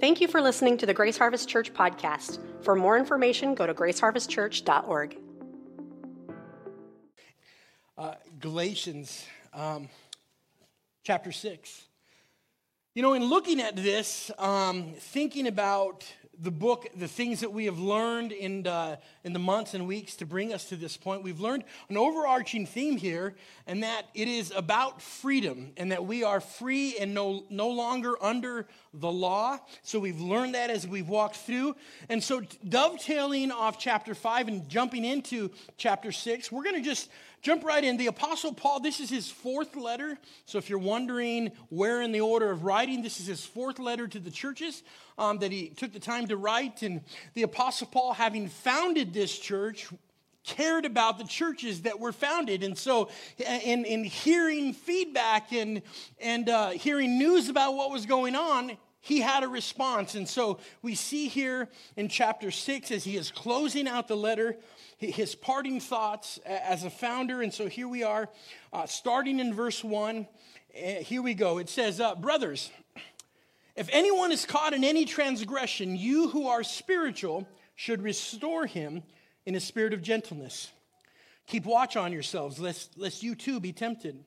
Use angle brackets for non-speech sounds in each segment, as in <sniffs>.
Thank you for listening to the Grace Harvest Church podcast. For more information, go to graceharvestchurch.org. Uh, Galatians um, chapter 6. You know, in looking at this, um, thinking about the book, the things that we have learned in, uh, in the months and weeks to bring us to this point, we've learned an overarching theme here, and that it is about freedom, and that we are free and no, no longer under the law. So we've learned that as we've walked through. And so, dovetailing off chapter 5 and jumping into chapter 6, we're going to just jump right in. The Apostle Paul, this is his fourth letter. So if you're wondering where in the order of writing, this is his fourth letter to the churches um, that he took the time to write. And the Apostle Paul, having founded this church, cared about the churches that were founded. And so, in, in hearing feedback and, and uh, hearing news about what was going on, he had a response. And so, we see here in chapter 6 as he is closing out the letter his parting thoughts as a founder. And so here we are, uh, starting in verse 1. Uh, here we go. It says, uh, Brothers, if anyone is caught in any transgression, you who are spiritual should restore him in a spirit of gentleness. Keep watch on yourselves, lest, lest you too be tempted.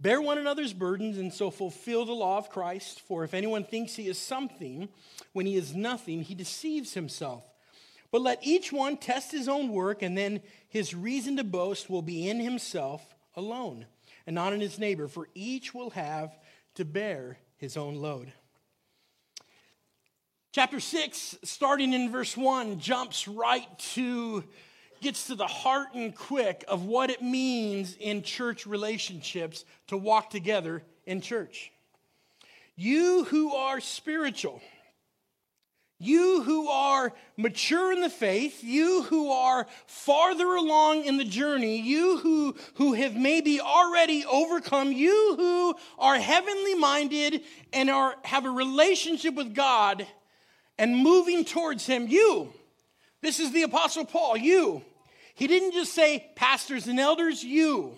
Bear one another's burdens and so fulfill the law of Christ. For if anyone thinks he is something when he is nothing, he deceives himself. But let each one test his own work, and then his reason to boast will be in himself alone, and not in his neighbor, for each will have to bear his own load. Chapter 6, starting in verse 1, jumps right to, gets to the heart and quick of what it means in church relationships to walk together in church. You who are spiritual, you who are mature in the faith, you who are farther along in the journey, you who, who have maybe already overcome, you who are heavenly minded and are, have a relationship with God and moving towards Him, you. This is the Apostle Paul, you. He didn't just say pastors and elders, you.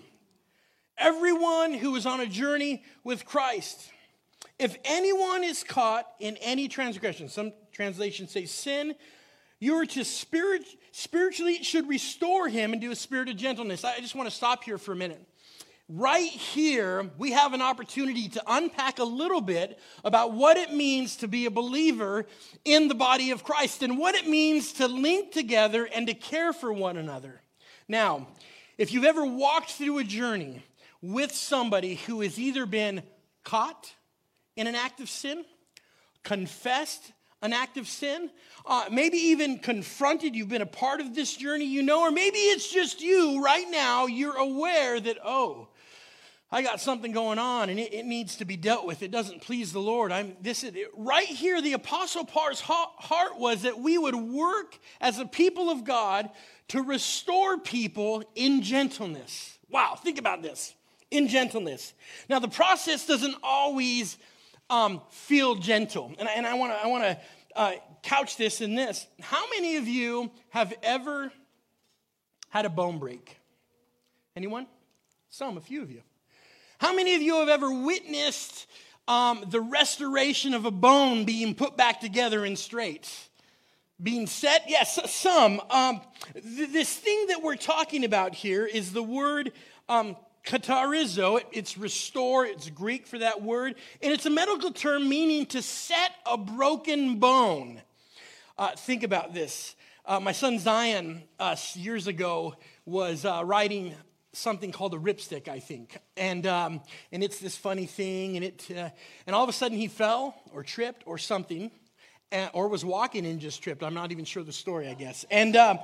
Everyone who is on a journey with Christ. If anyone is caught in any transgression, some translations say sin, you are to spirit, spiritually should restore him do a spirit of gentleness. I just want to stop here for a minute. Right here, we have an opportunity to unpack a little bit about what it means to be a believer in the body of Christ and what it means to link together and to care for one another. Now, if you've ever walked through a journey with somebody who has either been caught in an act of sin, confessed an act of sin, uh, maybe even confronted, you've been a part of this journey, you know, or maybe it's just you right now, you're aware that, oh, I got something going on and it, it needs to be dealt with. It doesn't please the Lord. I'm this is right here. The Apostle Paul's heart was that we would work as a people of God to restore people in gentleness. Wow, think about this in gentleness. Now, the process doesn't always um, feel gentle. And, and I want to I wanna, uh, couch this in this. How many of you have ever had a bone break? Anyone? Some, a few of you. How many of you have ever witnessed um, the restoration of a bone being put back together and straight? Being set? Yes, some. Um, th- this thing that we're talking about here is the word um, katarizo, it's restore, it's Greek for that word, and it's a medical term meaning to set a broken bone. Uh, think about this. Uh, my son Zion, uh, years ago, was uh, riding something called a RipStik, I think, and um, and it's this funny thing, and it uh, and all of a sudden he fell or tripped or something, or was walking and just tripped. I'm not even sure the story, I guess, and. Um,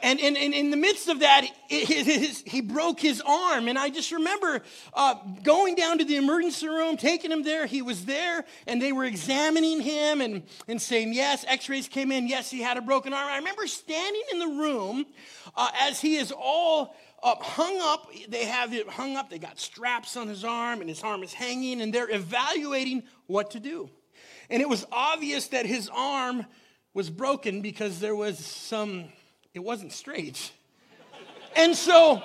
and, and, and, in the midst of that, he broke his arm. And I just remember uh, going down to the emergency room, taking him there. He was there, and they were examining him and, and saying, Yes, x rays came in. Yes, he had a broken arm. I remember standing in the room uh, as he is all uh, hung up. They have it hung up. They got straps on his arm, and his arm is hanging, and they're evaluating what to do. And it was obvious that his arm was broken because there was some it wasn't straight. And so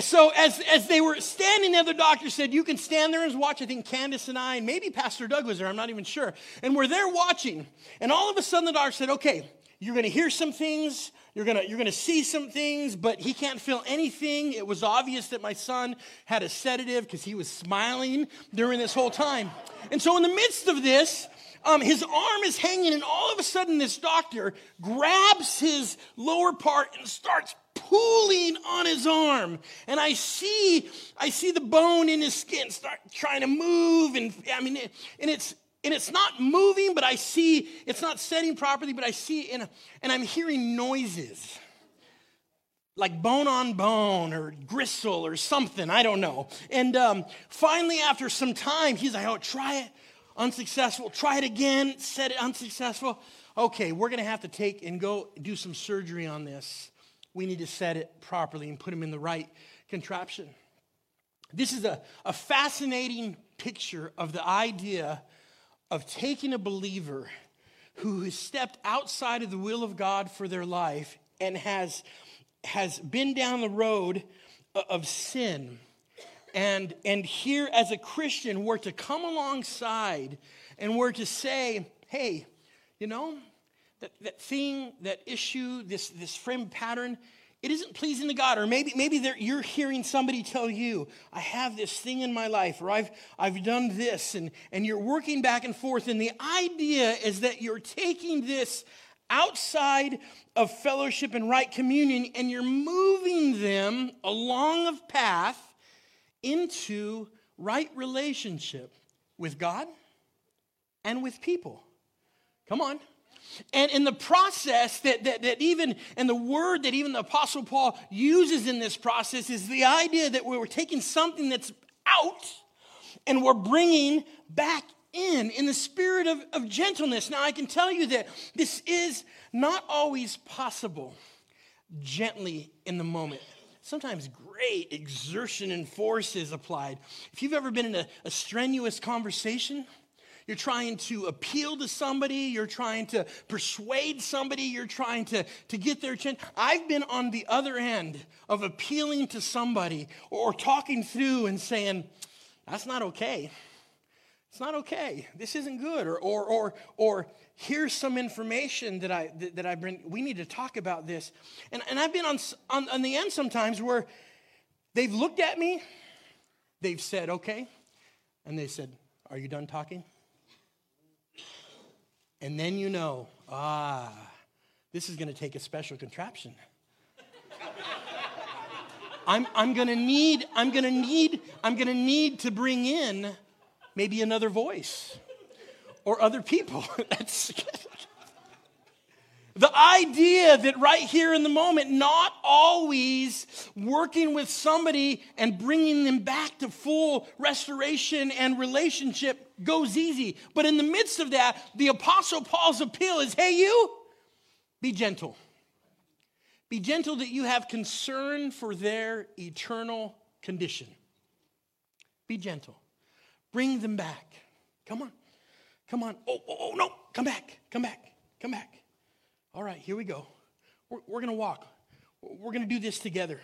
so as, as they were standing there, the doctor said, You can stand there and watch. I think Candace and I, and maybe Pastor Doug was there, I'm not even sure. And we're there watching. And all of a sudden, the doctor said, Okay, you're going to hear some things, you're going to you're going to see some things, but he can't feel anything. It was obvious that my son had a sedative because he was smiling during this whole time. And so, in the midst of this, um, his arm is hanging, and all of a sudden, this doctor grabs his lower part and starts pulling on his arm. And i see i see the bone in his skin start trying to move and i mean and it's and it's not moving but i see it's not setting properly but i see and, and i'm hearing noises. Like bone on bone or gristle or something i don't know. And um, finally after some time he's like oh try it unsuccessful try it again set it unsuccessful okay we're going to have to take and go do some surgery on this we need to set it properly and put them in the right contraption. This is a, a fascinating picture of the idea of taking a believer who has stepped outside of the will of God for their life and has, has been down the road of sin. And, and here, as a Christian, we're to come alongside and we're to say, hey, you know, that, that thing, that issue, this, this frame pattern, it isn't pleasing to God. Or maybe, maybe you're hearing somebody tell you, I have this thing in my life, or I've, I've done this, and, and you're working back and forth. And the idea is that you're taking this outside of fellowship and right communion, and you're moving them along a path into right relationship with God and with people. Come on. And in the process that, that, that even, and the word that even the Apostle Paul uses in this process is the idea that we're taking something that's out and we're bringing back in, in the spirit of, of gentleness. Now, I can tell you that this is not always possible gently in the moment. Sometimes great exertion and force is applied. If you've ever been in a, a strenuous conversation, you're trying to appeal to somebody, you're trying to persuade somebody, you're trying to, to get their attention. I've been on the other end of appealing to somebody or talking through and saying, that's not okay. It's not okay. This isn't good. Or, or, or, or here's some information that I, that, that I bring. We need to talk about this. And, and I've been on, on, on the end sometimes where they've looked at me, they've said, okay, and they said, Are you done talking? And then you know, ah, this is going to take a special contraption. <laughs> I'm, I'm going to need, I'm going to need, I'm going to need to bring in maybe another voice or other people. <laughs> That's <laughs> the idea that right here in the moment, not always working with somebody and bringing them back to full restoration and relationship goes easy. But in the midst of that, the Apostle Paul's appeal is hey, you, be gentle. Be gentle that you have concern for their eternal condition. Be gentle. Bring them back. Come on. Come on. Oh, oh, oh no. Come back. Come back. Come back. All right, here we go. We're, we're going to walk. We're going to do this together.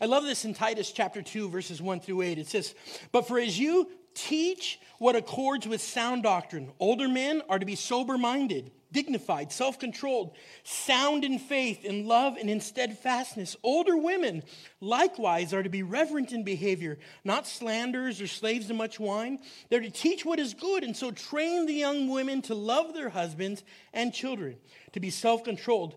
I love this in Titus chapter 2, verses 1 through 8. It says, But for as you teach what accords with sound doctrine, older men are to be sober minded dignified, self controlled, sound in faith, in love, and in steadfastness. Older women, likewise, are to be reverent in behavior, not slanderers or slaves to much wine. They're to teach what is good, and so train the young women to love their husbands and children, to be self controlled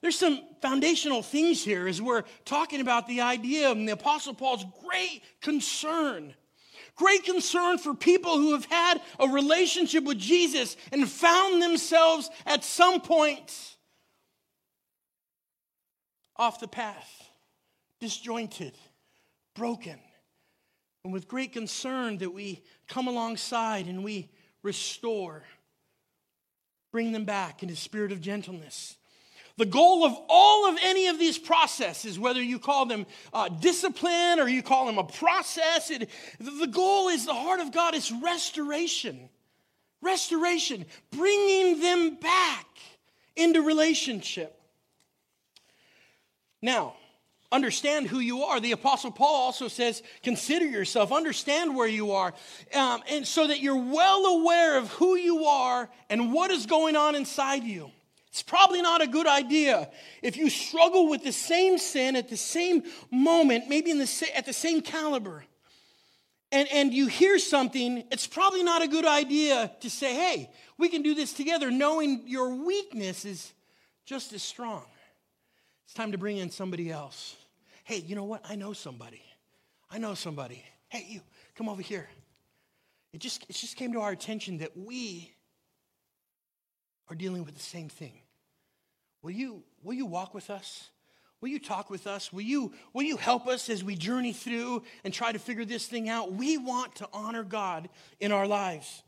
There's some foundational things here as we're talking about the idea of the Apostle Paul's great concern. Great concern for people who have had a relationship with Jesus and found themselves at some point off the path, disjointed, broken. and with great concern that we come alongside and we restore, bring them back in a spirit of gentleness. The goal of all of any of these processes, whether you call them uh, discipline or you call them a process, it, the goal is the heart of God is restoration. Restoration, bringing them back into relationship. Now, understand who you are. The Apostle Paul also says, consider yourself, understand where you are, um, and so that you're well aware of who you are and what is going on inside you. It's probably not a good idea if you struggle with the same sin at the same moment, maybe in the, at the same caliber, and, and you hear something, it's probably not a good idea to say, hey, we can do this together, knowing your weakness is just as strong. It's time to bring in somebody else. Hey, you know what? I know somebody. I know somebody. Hey, you, come over here. It just, it just came to our attention that we are dealing with the same thing. Will you, will you walk with us? Will you talk with us? Will you, will you help us as we journey through and try to figure this thing out? We want to honor God in our lives,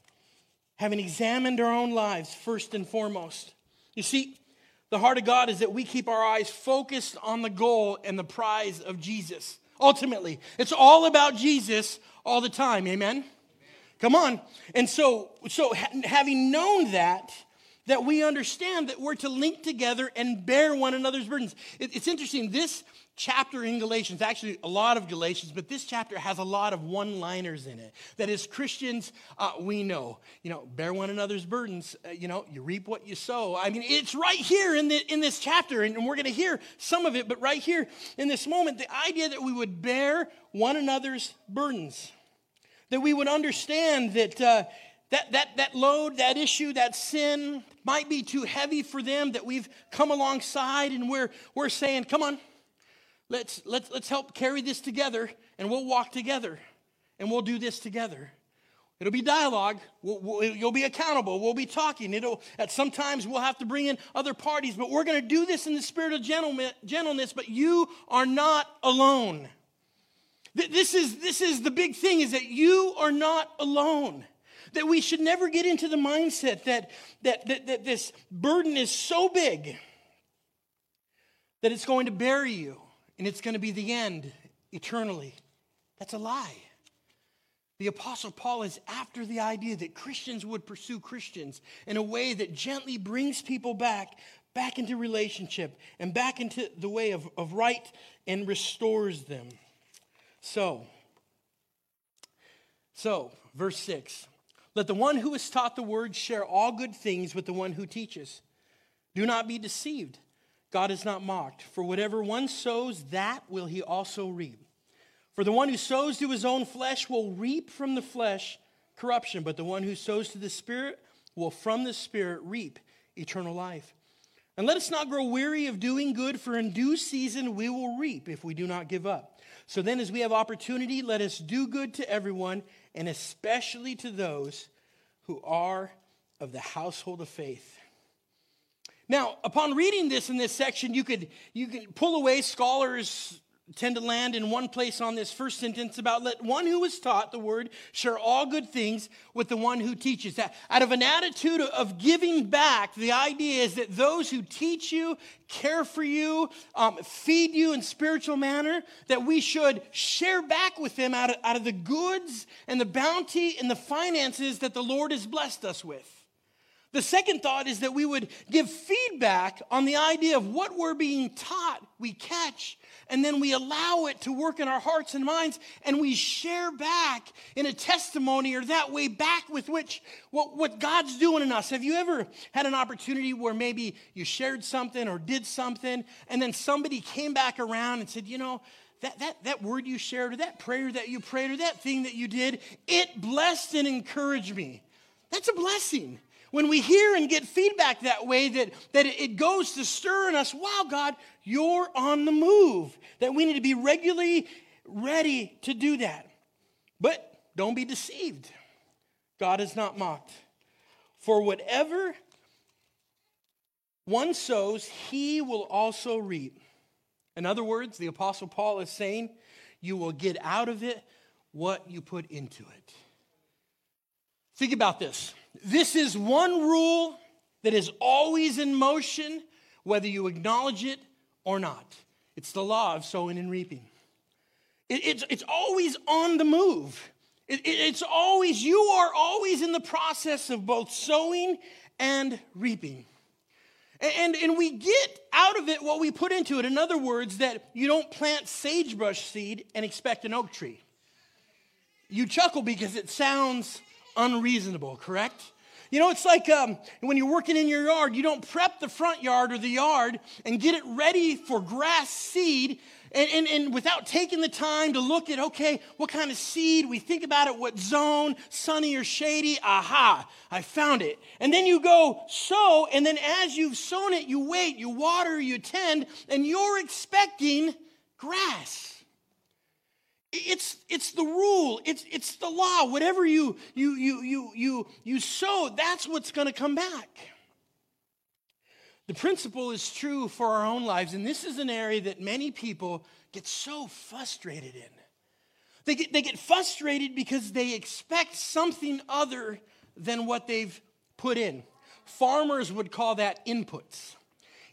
having examined our own lives first and foremost. You see, the heart of God is that we keep our eyes focused on the goal and the prize of Jesus. Ultimately, it's all about Jesus all the time. Amen? Come on. And so, so having known that, that we understand that we're to link together and bear one another's burdens. It, it's interesting, this chapter in Galatians, actually a lot of Galatians, but this chapter has a lot of one liners in it. That as Christians, uh, we know, you know, bear one another's burdens, uh, you know, you reap what you sow. I mean, it's right here in, the, in this chapter, and we're going to hear some of it, but right here in this moment, the idea that we would bear one another's burdens, that we would understand that. Uh, that, that, that load, that issue, that sin might be too heavy for them, that we've come alongside and we're, we're saying, come on, let's, let's, let's help carry this together and we'll walk together and we'll do this together. It'll be dialogue. We'll, we'll, you'll be accountable. We'll be talking. It'll, at sometimes we'll have to bring in other parties, but we're going to do this in the spirit of gentleness, but you are not alone. This is, this is the big thing is that you are not alone. That we should never get into the mindset that, that, that, that this burden is so big that it's going to bury you and it's going to be the end eternally. That's a lie. The Apostle Paul is after the idea that Christians would pursue Christians in a way that gently brings people back, back into relationship and back into the way of, of right and restores them. So, so, verse 6 let the one who is taught the word share all good things with the one who teaches. Do not be deceived. God is not mocked. For whatever one sows, that will he also reap. For the one who sows to his own flesh will reap from the flesh corruption, but the one who sows to the Spirit will from the Spirit reap eternal life. And let us not grow weary of doing good, for in due season we will reap if we do not give up. So then, as we have opportunity, let us do good to everyone and especially to those who are of the household of faith. Now, upon reading this in this section, you could you could pull away scholars tend to land in one place on this first sentence about let one who is taught the word share all good things with the one who teaches. That out of an attitude of giving back, the idea is that those who teach you, care for you, um, feed you in spiritual manner, that we should share back with them out of, out of the goods and the bounty and the finances that the Lord has blessed us with. The second thought is that we would give feedback on the idea of what we're being taught, we catch, and then we allow it to work in our hearts and minds, and we share back in a testimony or that way back with which what, what God's doing in us. Have you ever had an opportunity where maybe you shared something or did something, and then somebody came back around and said, you know, that, that, that word you shared, or that prayer that you prayed, or that thing that you did, it blessed and encouraged me. That's a blessing. When we hear and get feedback that way, that, that it goes to stir in us, wow, God, you're on the move. That we need to be regularly ready to do that. But don't be deceived. God is not mocked. For whatever one sows, he will also reap. In other words, the Apostle Paul is saying, you will get out of it what you put into it. Think about this. This is one rule that is always in motion, whether you acknowledge it or not. It's the law of sowing and reaping. It, it's, it's always on the move. It, it, it's always, you are always in the process of both sowing and reaping. And, and we get out of it what we put into it. In other words, that you don't plant sagebrush seed and expect an oak tree. You chuckle because it sounds unreasonable, correct? You know, it's like um, when you're working in your yard, you don't prep the front yard or the yard and get it ready for grass seed and, and, and without taking the time to look at, okay, what kind of seed, we think about it, what zone, sunny or shady, aha, I found it. And then you go sow, and then as you've sown it, you wait, you water, you tend, and you're expecting grass. It's, it's the rule, it's, it's the law. Whatever you, you, you, you, you, you sow, that's what's going to come back. The principle is true for our own lives, and this is an area that many people get so frustrated in. They get, they get frustrated because they expect something other than what they've put in. Farmers would call that inputs.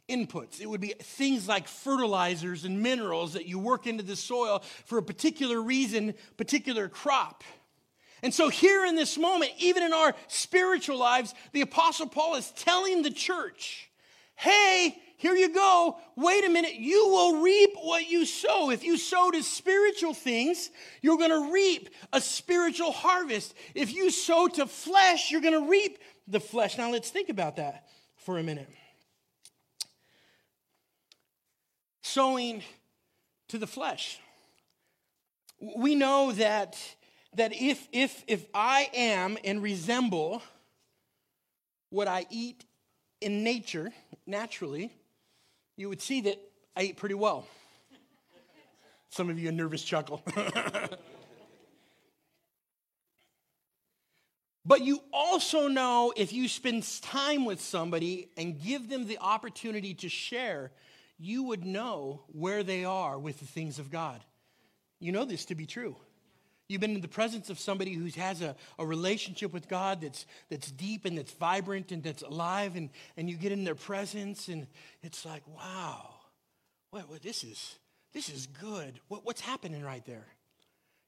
Inputs. It would be things like fertilizers and minerals that you work into the soil for a particular reason, particular crop. And so, here in this moment, even in our spiritual lives, the Apostle Paul is telling the church hey, here you go. Wait a minute. You will reap what you sow. If you sow to spiritual things, you're going to reap a spiritual harvest. If you sow to flesh, you're going to reap the flesh. Now, let's think about that for a minute. Sowing to the flesh. We know that, that if, if, if I am and resemble what I eat in nature, naturally, you would see that I eat pretty well. Some of you a nervous chuckle. <laughs> but you also know if you spend time with somebody and give them the opportunity to share, you would know where they are with the things of God. You know this to be true. You've been in the presence of somebody who has a, a relationship with God that's, that's deep and that's vibrant and that's alive, and, and you get in their presence, and it's like, wow, what, what, this, is, this is good. What, what's happening right there?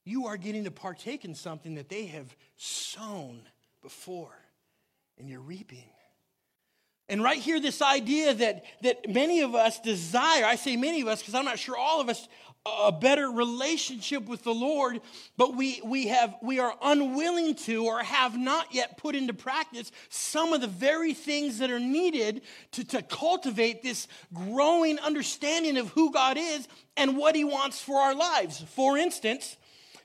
You are getting to partake in something that they have sown before, and you're reaping. And right here, this idea that, that many of us desire, I say many of us because I'm not sure all of us a better relationship with the Lord, but we, we, have, we are unwilling to or have not yet put into practice some of the very things that are needed to, to cultivate this growing understanding of who God is and what He wants for our lives. For instance,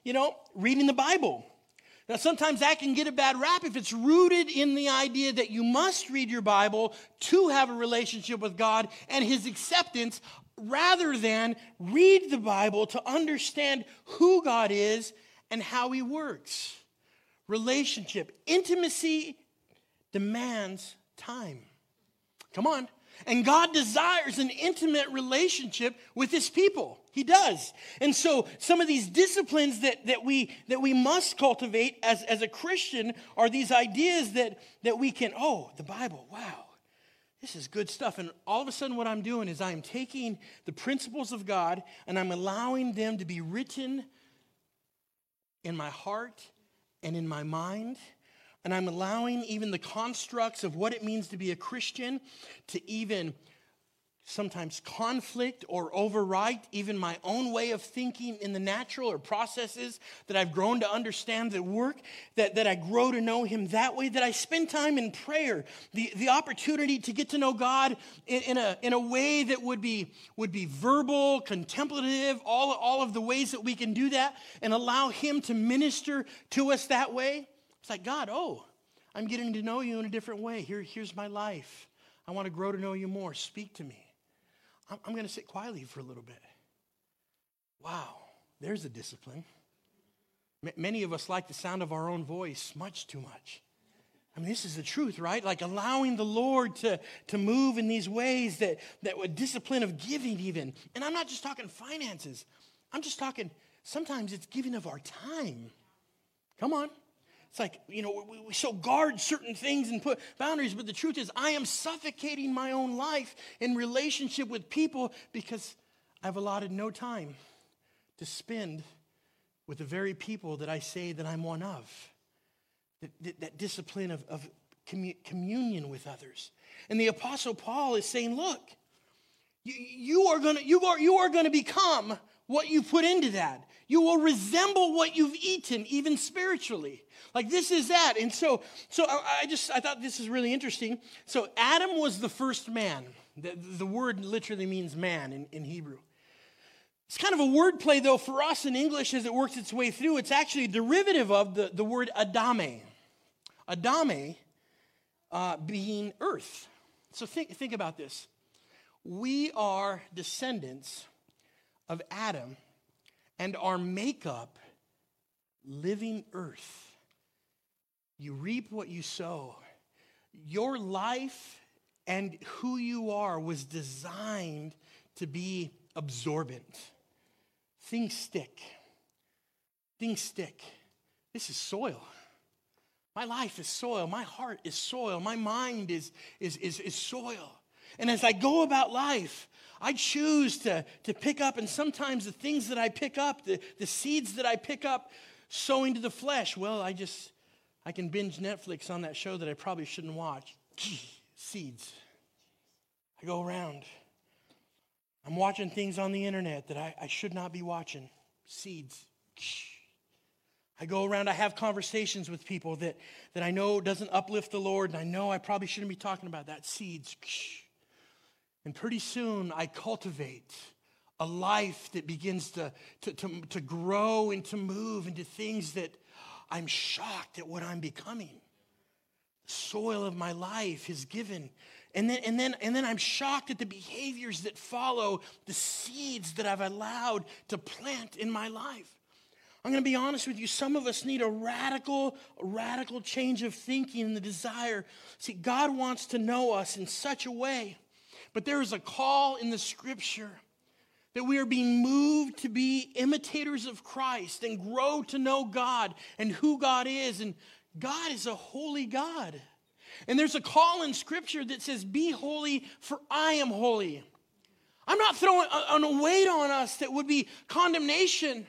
you know, reading the Bible. Now, sometimes that can get a bad rap if it's rooted in the idea that you must read your Bible to have a relationship with God and His acceptance rather than read the Bible to understand who God is and how He works. Relationship, intimacy demands time. Come on. And God desires an intimate relationship with his people. He does. And so some of these disciplines that, that, we, that we must cultivate as, as a Christian are these ideas that, that we can, oh, the Bible, wow this is good stuff. And all of a sudden, what I'm doing is I'm taking the principles of God and I'm allowing them to be written in my heart and in my mind. And I'm allowing even the constructs of what it means to be a Christian to even sometimes conflict or overwrite even my own way of thinking in the natural or processes that I've grown to understand that work, that, that I grow to know Him that way, that I spend time in prayer, the, the opportunity to get to know God in, in, a, in a way that would be, would be verbal, contemplative, all, all of the ways that we can do that, and allow Him to minister to us that way. It's like, God, oh, I'm getting to know you in a different way. Here, here's my life. I want to grow to know you more. Speak to me. I'm, I'm going to sit quietly for a little bit. Wow, there's a discipline. M- many of us like the sound of our own voice much too much. I mean, this is the truth, right? Like allowing the Lord to, to move in these ways that, that would discipline of giving, even. And I'm not just talking finances, I'm just talking Sometimes it's giving of our time. Come on. It's like, you know, we, we so guard certain things and put boundaries, but the truth is, I am suffocating my own life in relationship with people because I've allotted no time to spend with the very people that I say that I'm one of. That, that, that discipline of, of commu- communion with others. And the Apostle Paul is saying, look, you, you are going to you are, you are going to become what you put into that. You will resemble what you've eaten, even spiritually. Like this is that. And so, so I, just I thought this is really interesting. So Adam was the first man. The, the word literally means man in, in Hebrew. It's kind of a word play, though, for us in English as it works its way through. It's actually a derivative of the, the word Adame. Adame uh, being earth. So think, think about this. We are descendants of Adam, and our makeup, living earth. You reap what you sow. Your life and who you are was designed to be absorbent. Things stick. Things stick. This is soil. My life is soil. My heart is soil. My mind is, is, is, is soil. And as I go about life, I choose to, to pick up, and sometimes the things that I pick up, the, the seeds that I pick up, sowing to the flesh, well, I just, I can binge Netflix on that show that I probably shouldn't watch. <sniffs> Seeds. I go around. I'm watching things on the internet that I, I should not be watching. Seeds. <sniffs> I go around, I have conversations with people that, that I know doesn't uplift the Lord, and I know I probably shouldn't be talking about that. Seeds. <sniffs> And pretty soon I cultivate a life that begins to, to, to, to grow and to move into things that I'm shocked at what I'm becoming. The soil of my life is given. And then, and, then, and then I'm shocked at the behaviors that follow the seeds that I've allowed to plant in my life. I'm going to be honest with you. Some of us need a radical, radical change of thinking and the desire. See, God wants to know us in such a way, but there is a call in the scripture that we are being moved to be imitators of Christ and grow to know God and who God is. And God is a holy God. And there's a call in scripture that says, Be holy, for I am holy. I'm not throwing a, a weight on us that would be condemnation.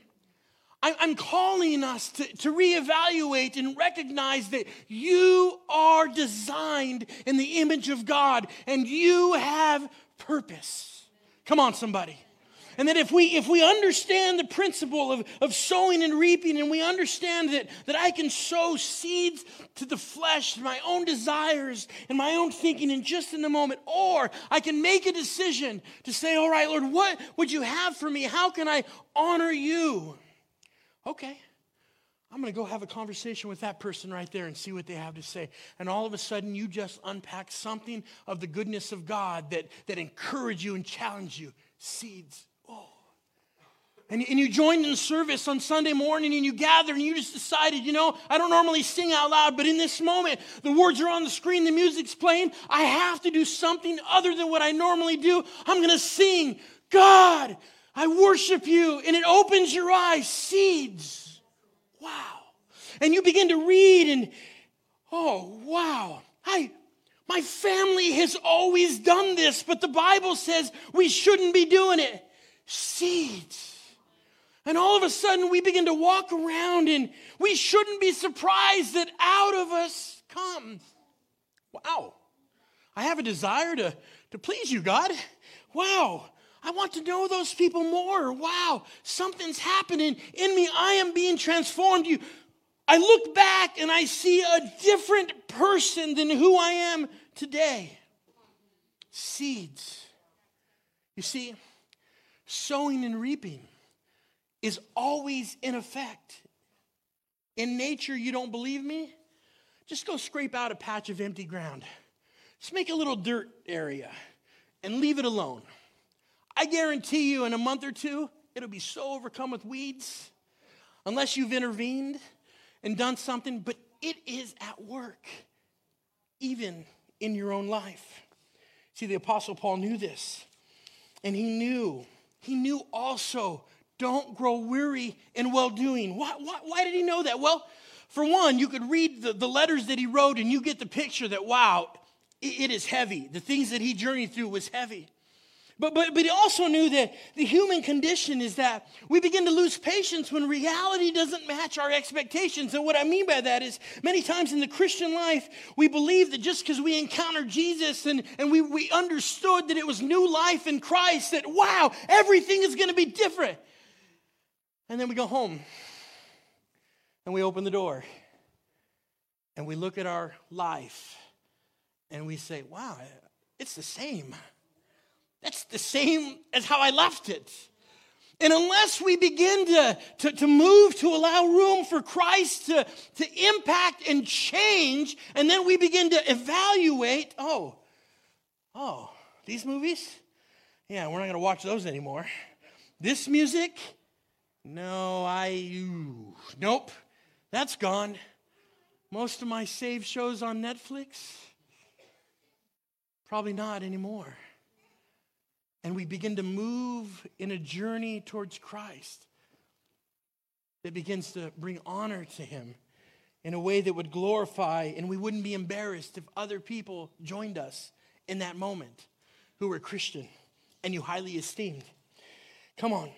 I'm calling us to, to reevaluate and recognize that you are designed in the image of God and you have purpose. Come on, somebody. And that if we if we understand the principle of, of sowing and reaping, and we understand that, that I can sow seeds to the flesh, my own desires and my own thinking in just in a moment, or I can make a decision to say, All right, Lord, what would you have for me? How can I honor you? Okay. I'm going to go have a conversation with that person right there and see what they have to say. And all of a sudden, you just unpack something of the goodness of God that, that encourage you and challenge you. Seeds. Oh. And, and you joined in service on Sunday morning and you gathered and you just decided, you know, I don't normally sing out loud, but in this moment, the words are on the screen, the music's playing. I have to do something other than what I normally do. I'm going to sing, God, I worship you. And it opens your eyes, seeds. Wow. And you begin to read, and oh, wow. I, my family has always done this, but the Bible says we shouldn't be doing it. Seeds. And all of a sudden, we begin to walk around, and we shouldn't be surprised that out of us comes. Wow. I have a desire to, to please you, God. Wow. I want to know those people more. Wow, something's happening in me. I am being transformed. You, I look back and I see a different person than who I am today. Seeds. You see, sowing and reaping is always in effect. In nature, you don't believe me? Just go scrape out a patch of empty ground. Just make a little dirt area and leave it alone. I guarantee you, in a month or two, it'll be so overcome with weeds, unless you've intervened and done something, but it is at work, even in your own life. See, the Apostle Paul knew this, and he knew, he knew also Don't grow weary in well doing. Why, why, why, did he know that? Well, for one, you could read the, the letters that he wrote and you get the picture that, wow, it, it is heavy. The things that he journeyed through was heavy. But, but, but he also knew that the human condition is that we begin to lose patience when reality doesn't match our expectations. And what I mean by that is many times in the Christian life, we believe that just because we encountered Jesus and, and we, we understood that it was new life in Christ, that wow, everything is going to be different. And then we go home and we open the door and we look at our life and we say, wow, it's the same. That's the same as how I left it. And unless we begin to, to, to, move to allow room for Christ to, to impact and change, and then we begin to evaluate, oh, oh, these movies? Yeah, we're not going to watch those anymore. This music? No, I, nope, that's gone. Most of my saved shows on Netflix? Probably not anymore and we begin to move in a journey towards Christ that begins to bring honor to Him in a way that would glorify, and we wouldn't be embarrassed if other people joined us in that moment who were Christian and you highly esteemed. Come on.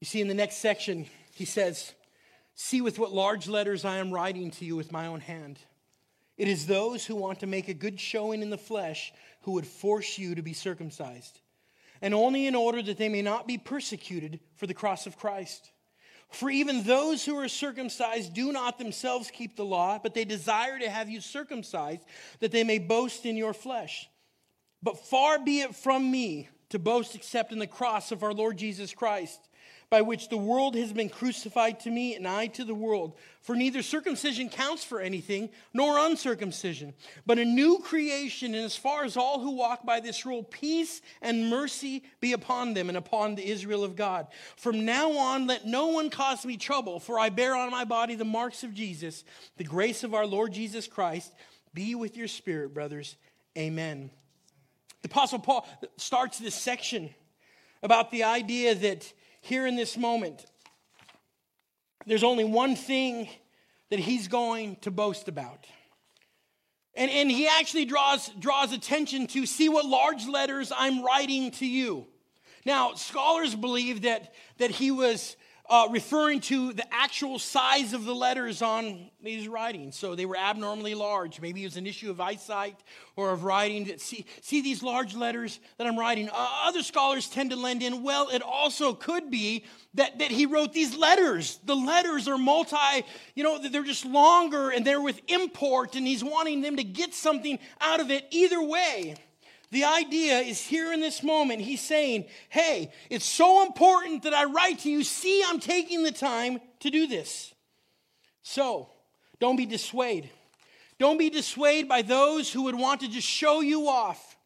You see, in the next section, he says, See with what large letters I am writing to you with my own hand. It is those who want to make a good showing in the flesh who would force you to be circumcised, and only in order that they may not be persecuted for the cross of Christ. For even those who are circumcised do not themselves keep the law, but they desire to have you circumcised, that they may boast in your flesh. But far be it from me to boast except in the cross of our Lord Jesus Christ by which the world has been crucified to me and I to the world. For neither circumcision counts for anything, nor uncircumcision, but a new creation. And as far as all who walk by this rule, peace and mercy be upon them and upon the Israel of God. From now on, let no one cause me trouble, for I bear on my body the marks of Jesus. The grace of our Lord Jesus Christ be with your spirit, brothers. Amen. The Apostle Paul starts this section about the idea that here in this moment, there's only one thing that he's going to boast about. And, and he actually draws, draws attention to see what large letters I'm writing to you. Now, scholars believe that, that he was uh, referring to the actual size of the letters on these writings. So they were abnormally large. Maybe it was an issue of eyesight or of writing. See, see these large letters that I'm writing. Uh, other scholars tend to lend in, well, it also could be that, that he wrote these letters. The letters are multi, you know, they're just longer and they're with import, and he's wanting them to get something out of it either way. The idea is here in this moment, he's saying, Hey, it's so important that I write to you. See, I'm taking the time to do this. So, don't be dissuaded. Don't be dissuaded by those who would want to just show you off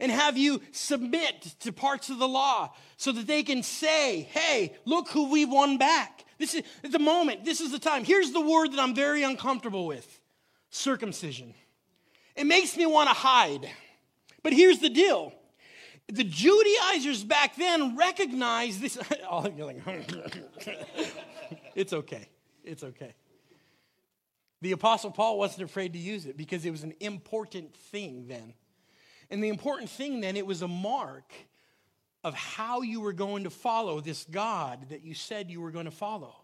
and have you submit to parts of the law so that they can say, Hey, look who we've won back. This is the moment, this is the time. Here's the word that I'm very uncomfortable with circumcision. It makes me want to hide. But here's the deal the Judaizers back then recognized this. <laughs> oh, you're like, <laughs> it's okay. It's okay. The Apostle Paul wasn't afraid to use it because it was an important thing then. And the important thing then, it was a mark of how you were going to follow this God that you said you were going to follow.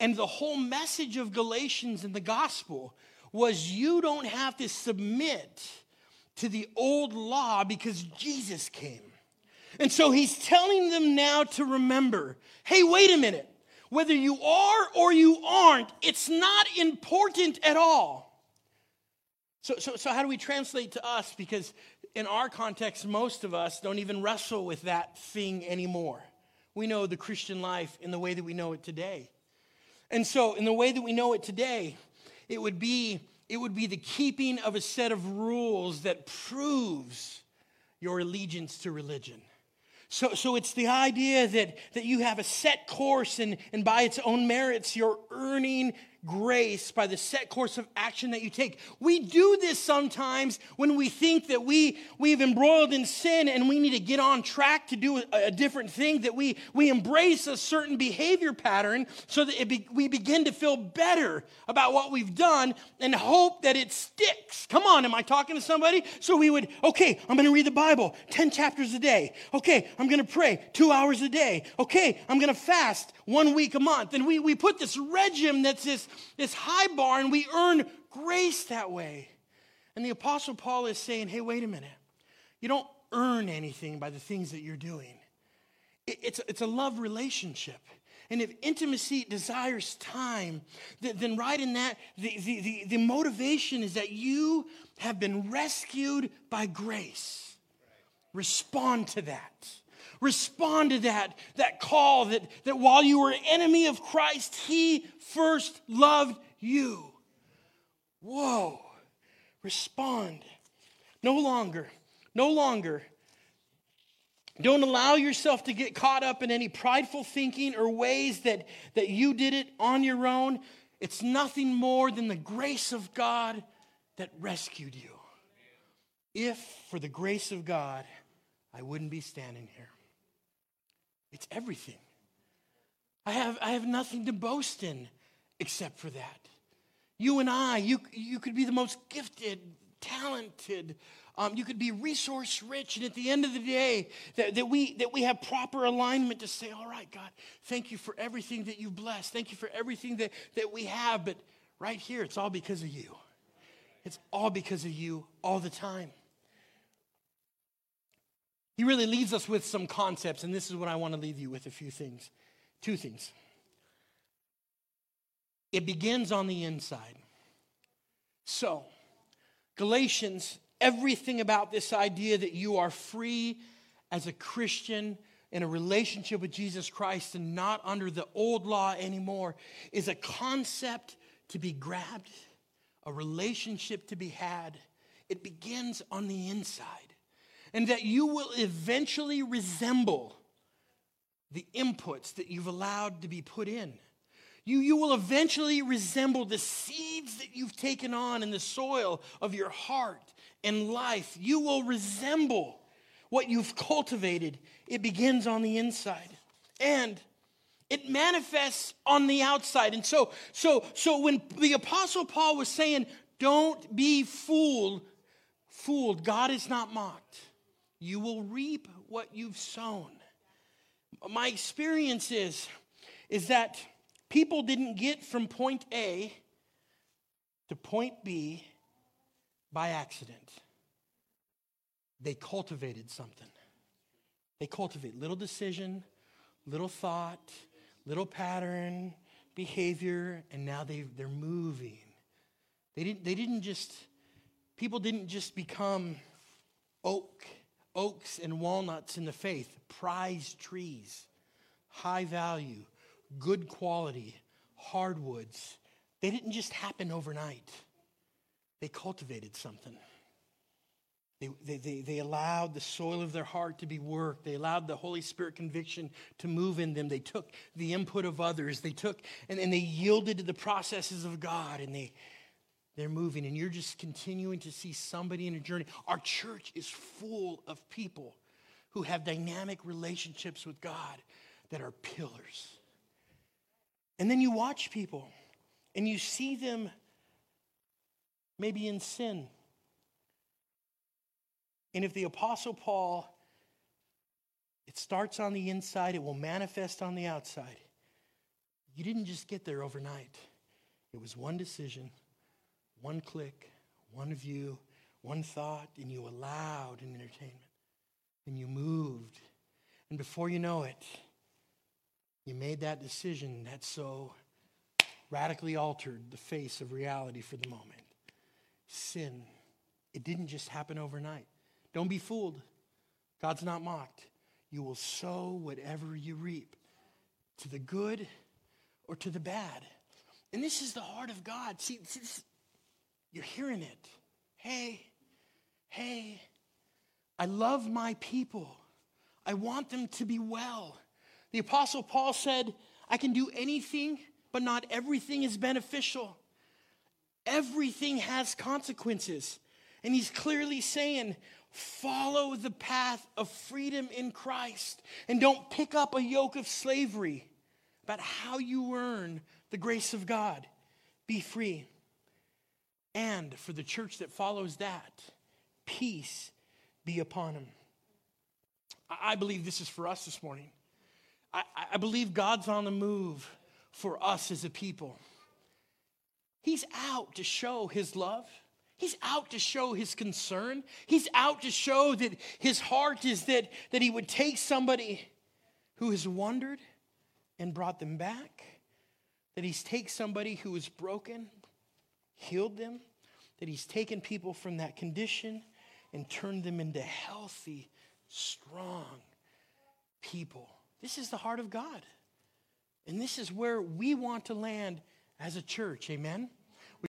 And the whole message of Galatians and the gospel was you don't have to submit to the old law because Jesus came. And so he's telling them now to remember hey, wait a minute. Whether you are or you aren't, it's not important at all. So, so, so how do we translate to us? Because in our context, most of us don't even wrestle with that thing anymore. We know the Christian life in the way that we know it today. And so, in the way that we know it today, it would be it would be the keeping of a set of rules that proves your allegiance to religion. So, so it's the idea that, that you have a set course, and, and by its own merits, you're earning grace by the set course of action that you take. We do this sometimes when we think that we, we've embroiled in sin and we need to get on track to do a, a different thing, that we, we embrace a certain behavior pattern so that be, we begin to feel better about what we've done and hope that it sticks. Come on, am I talking to somebody? So we would, okay, I'm going to read the Bible 10 chapters a day. Okay, I'm going to pray two hours a day. Okay, I'm going to fast one week a month. And we, we put this regime that's this, this high bar and we earn grace that way. And the Apostle Paul is saying, hey, wait a minute. You don't earn anything by the things that you're doing, it's, it's a love relationship. And if intimacy desires time, then right in that, the, the, the, the, motivation is that you have been rescued by grace. Respond to that. Respond to that, that call that, that while you were enemy of Christ, he first loved you. Whoa. Respond. No longer, no longer. Don't allow yourself to get caught up in any prideful thinking or ways that, that you did it on your own. It's nothing more than the grace of God that rescued you. If for the grace of God, I wouldn't be standing here. It's everything. I have, I have nothing to boast in except for that. You and I, you, you could be the most gifted, talented, um, you could be resource rich, and at the end of the day, that, that, we, that we have proper alignment to say, All right, God, thank you for everything that you've blessed. Thank you for everything that, that we have. But right here, it's all because of you. It's all because of you all the time. He really leaves us with some concepts, and this is what I want to leave you with a few things. Two things. It begins on the inside. So, Galatians, everything about this idea that you are free as a Christian in a relationship with Jesus Christ and not under the old law anymore is a concept to be grabbed, a relationship to be had. It begins on the inside and that you will eventually resemble the inputs that you've allowed to be put in. You, you will eventually resemble the seeds that you've taken on in the soil of your heart and life. You will resemble what you've cultivated. It begins on the inside. And it manifests on the outside. And so, so, so when the apostle Paul was saying, don't be fooled, fooled, God is not mocked. You will reap what you've sown. My experience is, is that people didn't get from point A to point B by accident. They cultivated something. They cultivate little decision, little thought, little pattern, behavior, and now they, they're moving. They didn't, they didn't just, people didn't just become oak oaks and walnuts in the faith, prized trees, high value, good quality, hardwoods. They didn't just happen overnight, they cultivated something. They, they, they, they, allowed the soil of their heart to be worked. They allowed the Holy Spirit conviction to move in them. They took the input of others. They took and, and they yielded to the processes of God and they, they're moving, and you're just continuing to see somebody in a journey. Our church is full of people who have dynamic relationships with God that are pillars. And then you watch people and you see them maybe in sin. And if the Apostle Paul, it starts on the inside, it will manifest on the outside. You didn't just get there overnight, it was one decision one click, one view, one thought, and you allowed an entertainment. And you moved. And before you know it, you made that decision that so radically altered the face of reality for the moment. Sin, it didn't just happen overnight. Don't be fooled. God's not mocked. You will sow whatever you reap, to the good or to the bad. And this is the heart of God. See, you're hearing it. Hey, hey, I love my people. I want them to be well. The Apostle Paul said, I can do anything but not everything is beneficial. Everything has consequences. And he's clearly saying, follow the path of freedom in Christ and don't pick up a yoke of slavery about how you earn the grace of God. Be free. And for the church that follows that, peace be upon him. I believe this is for us this morning. I, I believe God's on the move for us as a people. He's out to show his love. He's out to show his concern. He's out to show that his heart is that, that he would take somebody who has wandered and brought them back, that he's take somebody who is broken, healed them, that he's taken people from that condition and turned them into healthy, strong people. This is the heart of God. And this is where we want to land as a church. Amen?